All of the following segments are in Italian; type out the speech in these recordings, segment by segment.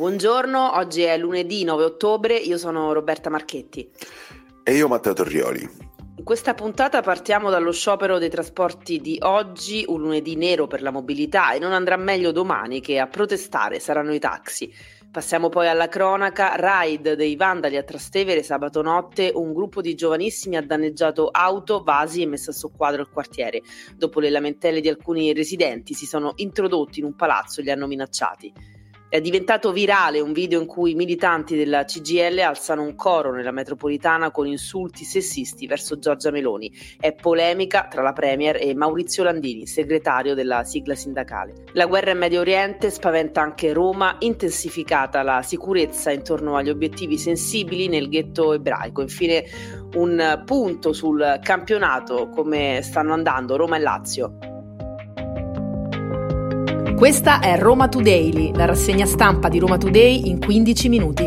Buongiorno, oggi è lunedì 9 ottobre, io sono Roberta Marchetti. E io Matteo Torrioli. In questa puntata partiamo dallo sciopero dei trasporti di oggi, un lunedì nero per la mobilità e non andrà meglio domani che a protestare saranno i taxi. Passiamo poi alla cronaca, raid dei vandali a Trastevere sabato notte, un gruppo di giovanissimi ha danneggiato auto, vasi e messo a soqquadro il quartiere. Dopo le lamentele di alcuni residenti si sono introdotti in un palazzo e li hanno minacciati. È diventato virale un video in cui i militanti della CGL alzano un coro nella metropolitana con insulti sessisti verso Giorgia Meloni. È polemica tra la Premier e Maurizio Landini, segretario della sigla sindacale. La guerra in Medio Oriente spaventa anche Roma, intensificata la sicurezza intorno agli obiettivi sensibili nel ghetto ebraico. Infine un punto sul campionato, come stanno andando Roma e Lazio. Questa è Roma Today, la rassegna stampa di Roma Today in 15 minuti.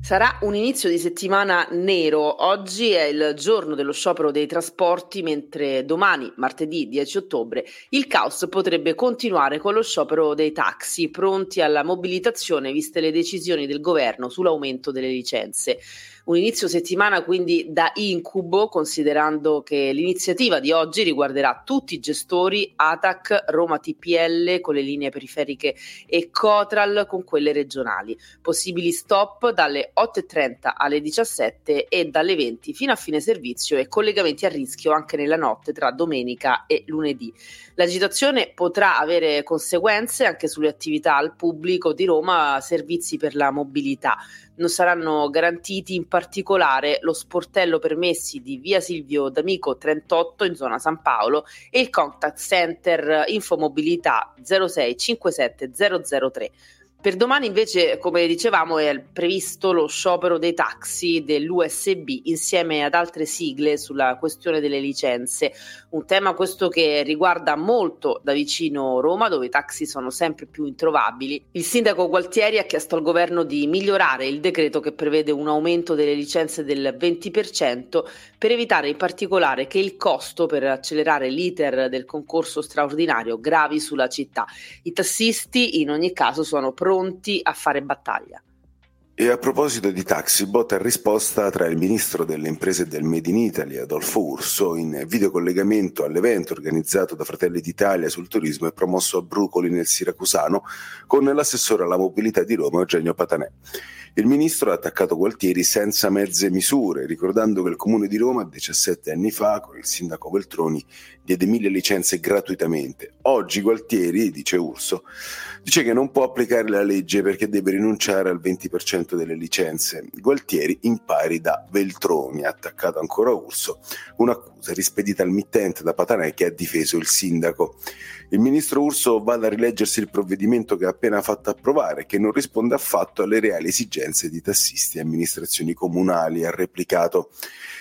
Sarà un inizio di settimana nero. Oggi è il giorno dello sciopero dei trasporti, mentre domani, martedì 10 ottobre, il caos potrebbe continuare con lo sciopero dei taxi, pronti alla mobilitazione viste le decisioni del governo sull'aumento delle licenze. Un inizio settimana quindi da incubo, considerando che l'iniziativa di oggi riguarderà tutti i gestori ATAC, Roma TPL con le linee periferiche e Cotral con quelle regionali. Possibili stop dalle 8.30 alle 17 e dalle 20 fino a fine servizio e collegamenti a rischio anche nella notte tra domenica e lunedì. L'agitazione potrà avere conseguenze anche sulle attività al pubblico di Roma, servizi per la mobilità non saranno garantiti particolare lo sportello permessi di via Silvio D'Amico 38 in zona San Paolo e il contact center Infomobilità 06 57 003. Per domani invece, come dicevamo, è previsto lo sciopero dei taxi dell'USB insieme ad altre sigle sulla questione delle licenze. Un tema questo che riguarda molto da vicino Roma, dove i taxi sono sempre più introvabili. Il sindaco Gualtieri ha chiesto al governo di migliorare il decreto che prevede un aumento delle licenze del 20% per evitare in particolare che il costo per accelerare l'iter del concorso straordinario gravi sulla città. I tassisti in ogni caso sono pronti a fare battaglia. E a proposito di taxi, botta risposta tra il ministro delle imprese del Made in Italy, Adolfo Urso, in videocollegamento all'evento organizzato da Fratelli d'Italia sul turismo e promosso a Brucoli nel Siracusano con l'assessore alla mobilità di Roma Eugenio Patanè. Il ministro ha attaccato Gualtieri senza mezze misure, ricordando che il comune di Roma 17 anni fa, con il sindaco Veltroni, diede mille licenze gratuitamente. Oggi Gualtieri, dice Urso, dice che non può applicare la legge perché deve rinunciare al 20% delle licenze. Gualtieri impari da Veltroni, ha attaccato ancora Urso, un'accusa rispedita al mittente da Patanè che ha difeso il sindaco. Il ministro Urso va a rileggersi il provvedimento che ha appena fatto approvare, che non risponde affatto alle reali esigenze di tassisti e amministrazioni comunali, ha replicato.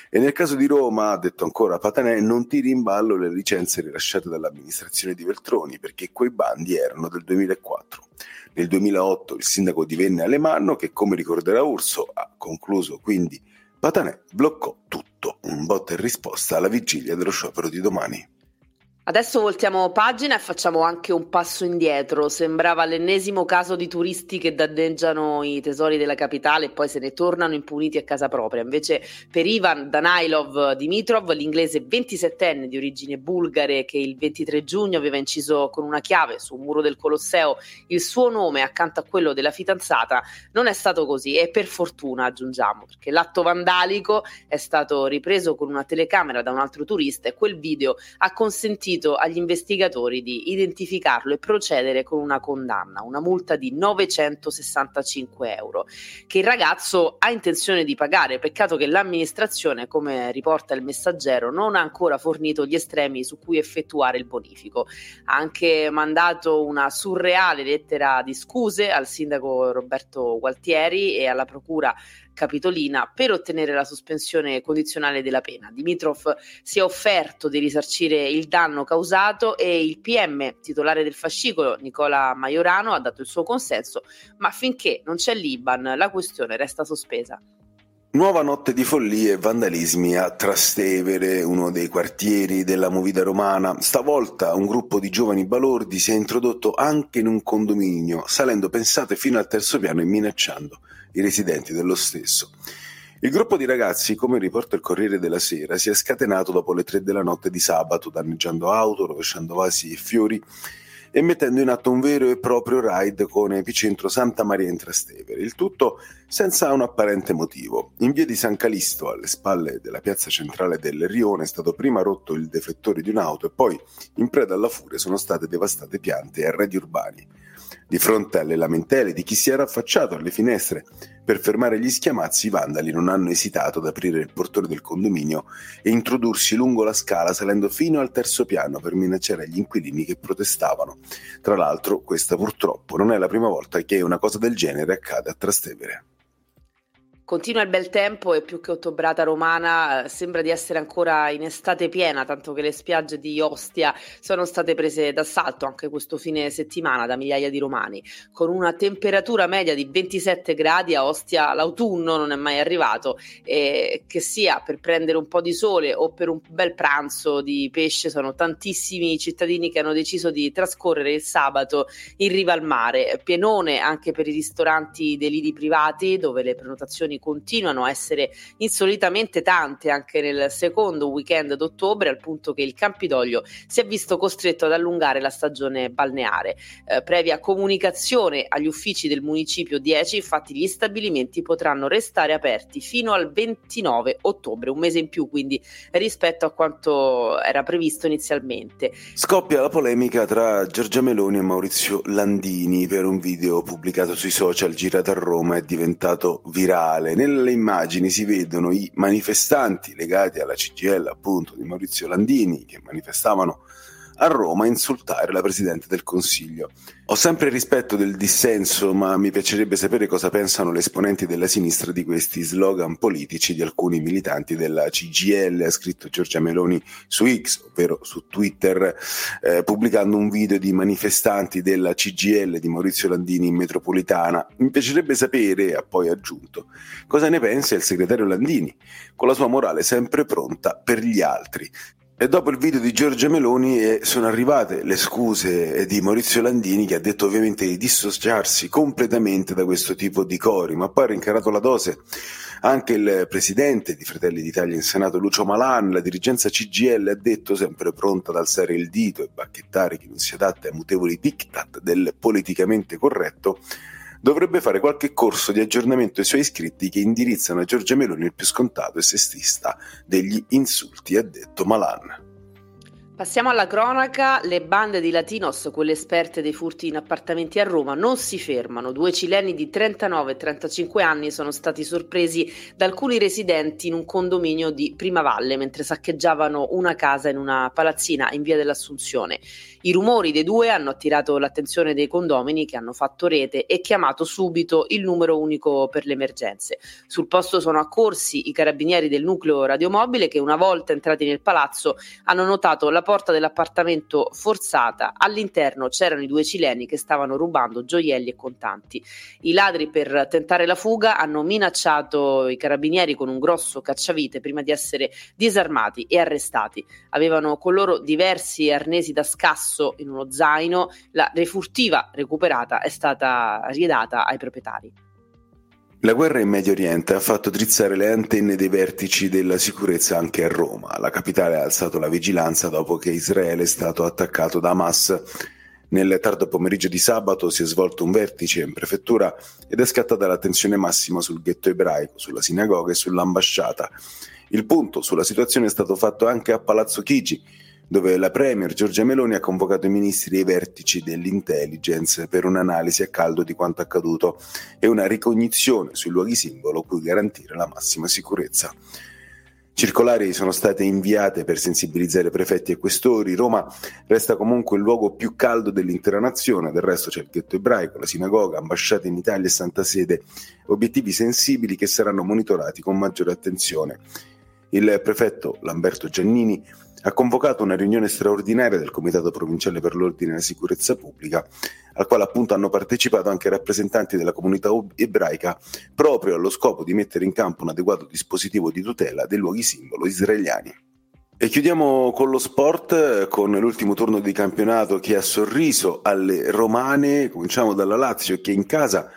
E nel caso di Roma, ha detto ancora Patanè, non tiri in ballo le licenze rilasciate dall'amministrazione di Veltroni, perché quei bandi erano del 2004. Nel 2008 il sindaco divenne Alemanno che, come ricorderà Urso, ha concluso quindi Patanè bloccò tutto, un botta e risposta alla vigilia dello sciopero di domani. Adesso voltiamo pagina e facciamo anche un passo indietro. Sembrava l'ennesimo caso di turisti che danneggiano i tesori della capitale e poi se ne tornano impuniti a casa propria. Invece per Ivan Danailov Dimitrov, l'inglese 27enne di origini bulgare che il 23 giugno aveva inciso con una chiave su un muro del Colosseo il suo nome accanto a quello della fidanzata, non è stato così e per fortuna aggiungiamo, perché l'atto vandalico è stato ripreso con una telecamera da un altro turista e quel video ha consentito consentito agli investigatori di identificarlo e procedere con una condanna, una multa di 965 euro, che il ragazzo ha intenzione di pagare. Peccato che l'amministrazione, come riporta il messaggero, non ha ancora fornito gli estremi su cui effettuare il bonifico. Ha anche mandato una surreale lettera di scuse al sindaco Roberto Gualtieri e alla procura capitolina per ottenere la sospensione condizionale della pena. Dimitrov si è offerto di risarcire il danno causato e il PM, titolare del fascicolo, Nicola Maiorano, ha dato il suo consenso, ma finché non c'è l'Iban la questione resta sospesa. Nuova notte di follie e vandalismi a Trastevere, uno dei quartieri della movida romana. Stavolta un gruppo di giovani balordi si è introdotto anche in un condominio, salendo pensate fino al terzo piano e minacciando i residenti dello stesso. Il gruppo di ragazzi, come riporta il Corriere della Sera, si è scatenato dopo le tre della notte di sabato, danneggiando auto, rovesciando vasi e fiori e mettendo in atto un vero e proprio raid con epicentro Santa Maria in Trastevere, il tutto senza un apparente motivo. In via di San Calisto, alle spalle della piazza centrale del Rione, è stato prima rotto il deflettore di un'auto e poi, in preda alla furia, sono state devastate piante e arredi urbani. Di fronte alle lamentele di chi si era affacciato alle finestre per fermare gli schiamazzi, i vandali non hanno esitato ad aprire il portone del condominio e introdursi lungo la scala salendo fino al terzo piano per minacciare gli inquilini che protestavano. Tra l'altro, questa purtroppo non è la prima volta che una cosa del genere accade a Trastevere. Continua il bel tempo e più che ottobrata romana eh, sembra di essere ancora in estate piena, tanto che le spiagge di Ostia sono state prese d'assalto anche questo fine settimana da migliaia di romani. Con una temperatura media di 27 gradi a Ostia l'autunno non è mai arrivato e che sia per prendere un po' di sole o per un bel pranzo di pesce sono tantissimi cittadini che hanno deciso di trascorrere il sabato in riva al mare. Pienone anche per i ristoranti dei lidi privati dove le prenotazioni continuano a essere insolitamente tante anche nel secondo weekend d'ottobre, al punto che il Campidoglio si è visto costretto ad allungare la stagione balneare. Eh, previa comunicazione agli uffici del municipio 10, infatti gli stabilimenti potranno restare aperti fino al 29 ottobre, un mese in più quindi rispetto a quanto era previsto inizialmente. Scoppia la polemica tra Giorgia Meloni e Maurizio Landini per un video pubblicato sui social girato a Roma è diventato virale quale nelle immagini si vedono i manifestanti legati alla CGL appunto di Maurizio Landini che manifestavano a Roma a insultare la Presidente del Consiglio. Ho sempre rispetto del dissenso, ma mi piacerebbe sapere cosa pensano le esponenti della sinistra di questi slogan politici di alcuni militanti della CGL, ha scritto Giorgia Meloni su X, ovvero su Twitter, eh, pubblicando un video di manifestanti della CGL di Maurizio Landini in metropolitana. Mi piacerebbe sapere, ha poi aggiunto, cosa ne pensa il segretario Landini, con la sua morale sempre pronta per gli altri. E dopo il video di Giorgia Meloni eh, sono arrivate le scuse di Maurizio Landini che ha detto ovviamente di dissociarsi completamente da questo tipo di cori, ma poi ha rincarato la dose anche il presidente di Fratelli d'Italia in Senato Lucio Malan, la dirigenza CGL ha detto sempre pronta ad alzare il dito e bacchettare chi non si adatta ai mutevoli diktat del politicamente corretto, dovrebbe fare qualche corso di aggiornamento ai suoi iscritti che indirizzano a Giorgia Meloni il più scontato e sessista degli insulti, ha detto Malan. Passiamo alla cronaca, le bande di Latinos, quelle esperte dei furti in appartamenti a Roma, non si fermano. Due cileni di 39 e 35 anni sono stati sorpresi da alcuni residenti in un condominio di Primavalle mentre saccheggiavano una casa in una palazzina in via dell'Assunzione. I rumori dei due hanno attirato l'attenzione dei condomini che hanno fatto rete e chiamato subito il numero unico per le emergenze. Sul posto sono accorsi i carabinieri del nucleo radiomobile che una volta entrati nel palazzo hanno notato la porta dell'appartamento forzata. All'interno c'erano i due cileni che stavano rubando gioielli e contanti. I ladri per tentare la fuga hanno minacciato i carabinieri con un grosso cacciavite prima di essere disarmati e arrestati. Avevano con loro diversi arnesi da scasso in uno zaino. La refurtiva recuperata è stata ridata ai proprietari. La guerra in Medio Oriente ha fatto drizzare le antenne dei vertici della sicurezza anche a Roma. La capitale ha alzato la vigilanza dopo che Israele è stato attaccato da Hamas. Nel tardo pomeriggio di sabato si è svolto un vertice in prefettura ed è scattata la tensione massima sul ghetto ebraico, sulla sinagoga e sull'ambasciata. Il punto sulla situazione è stato fatto anche a Palazzo Chigi, dove la Premier Giorgia Meloni ha convocato i ministri e i vertici dell'intelligence per un'analisi a caldo di quanto accaduto e una ricognizione sui luoghi simbolo cui garantire la massima sicurezza. Circolari sono state inviate per sensibilizzare prefetti e questori. Roma resta comunque il luogo più caldo dell'intera nazione, del resto c'è il ghetto ebraico, la sinagoga, ambasciate in Italia e Santa Sede, obiettivi sensibili che saranno monitorati con maggiore attenzione. Il prefetto Lamberto Giannini ha convocato una riunione straordinaria del Comitato Provinciale per l'Ordine e la Sicurezza Pubblica al quale appunto hanno partecipato anche rappresentanti della comunità ebraica proprio allo scopo di mettere in campo un adeguato dispositivo di tutela dei luoghi simbolo israeliani. E chiudiamo con lo sport, con l'ultimo turno di campionato che ha sorriso alle romane. Cominciamo dalla Lazio che in casa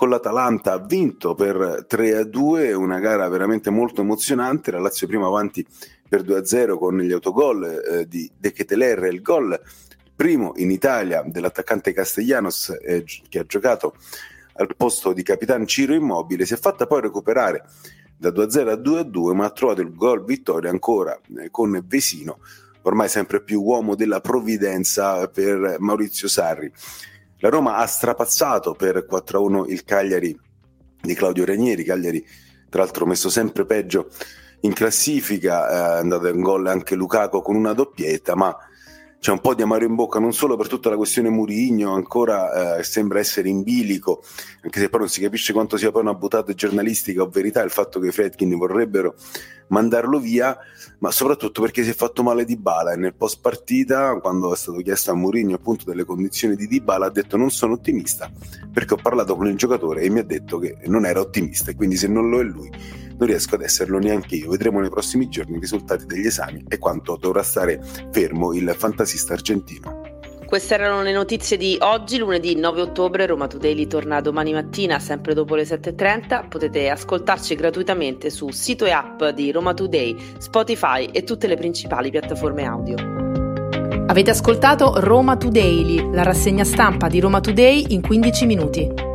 con l'Atalanta ha vinto per 3-2, una gara veramente molto emozionante. La Lazio prima avanti per 2-0 con gli autogol eh, di De Keteler, il gol primo in Italia dell'attaccante Castellanos eh, che ha giocato al posto di capitano Ciro Immobile, si è fatta poi recuperare da 2-0 a 2-2, ma ha trovato il gol vittoria ancora eh, con Vesino, ormai sempre più uomo della provvidenza per Maurizio Sarri. La Roma ha strapazzato per 4-1 il Cagliari di Claudio Ranieri, Cagliari tra l'altro messo sempre peggio in classifica, eh, è andato in gol anche Lukaku con una doppietta, ma c'è un po' di amaro in bocca non solo per tutta la questione Murigno, ancora eh, sembra essere in bilico, anche se poi non si capisce quanto sia poi una buttata giornalistica o verità il fatto che i Fredkin vorrebbero mandarlo via, ma soprattutto perché si è fatto male di Bala e nel post partita, quando è stato chiesto a Mourinho appunto delle condizioni di Dybala, ha detto non sono ottimista perché ho parlato con il giocatore e mi ha detto che non era ottimista e quindi se non lo è lui non riesco ad esserlo neanche io. Vedremo nei prossimi giorni i risultati degli esami e quanto dovrà stare fermo il fantasista argentino. Queste erano le notizie di oggi, lunedì 9 ottobre. Roma Today torna domani mattina, sempre dopo le 7.30. Potete ascoltarci gratuitamente su sito e app di Roma Today, Spotify e tutte le principali piattaforme audio. Avete ascoltato Roma Today, la rassegna stampa di Roma Today in 15 minuti.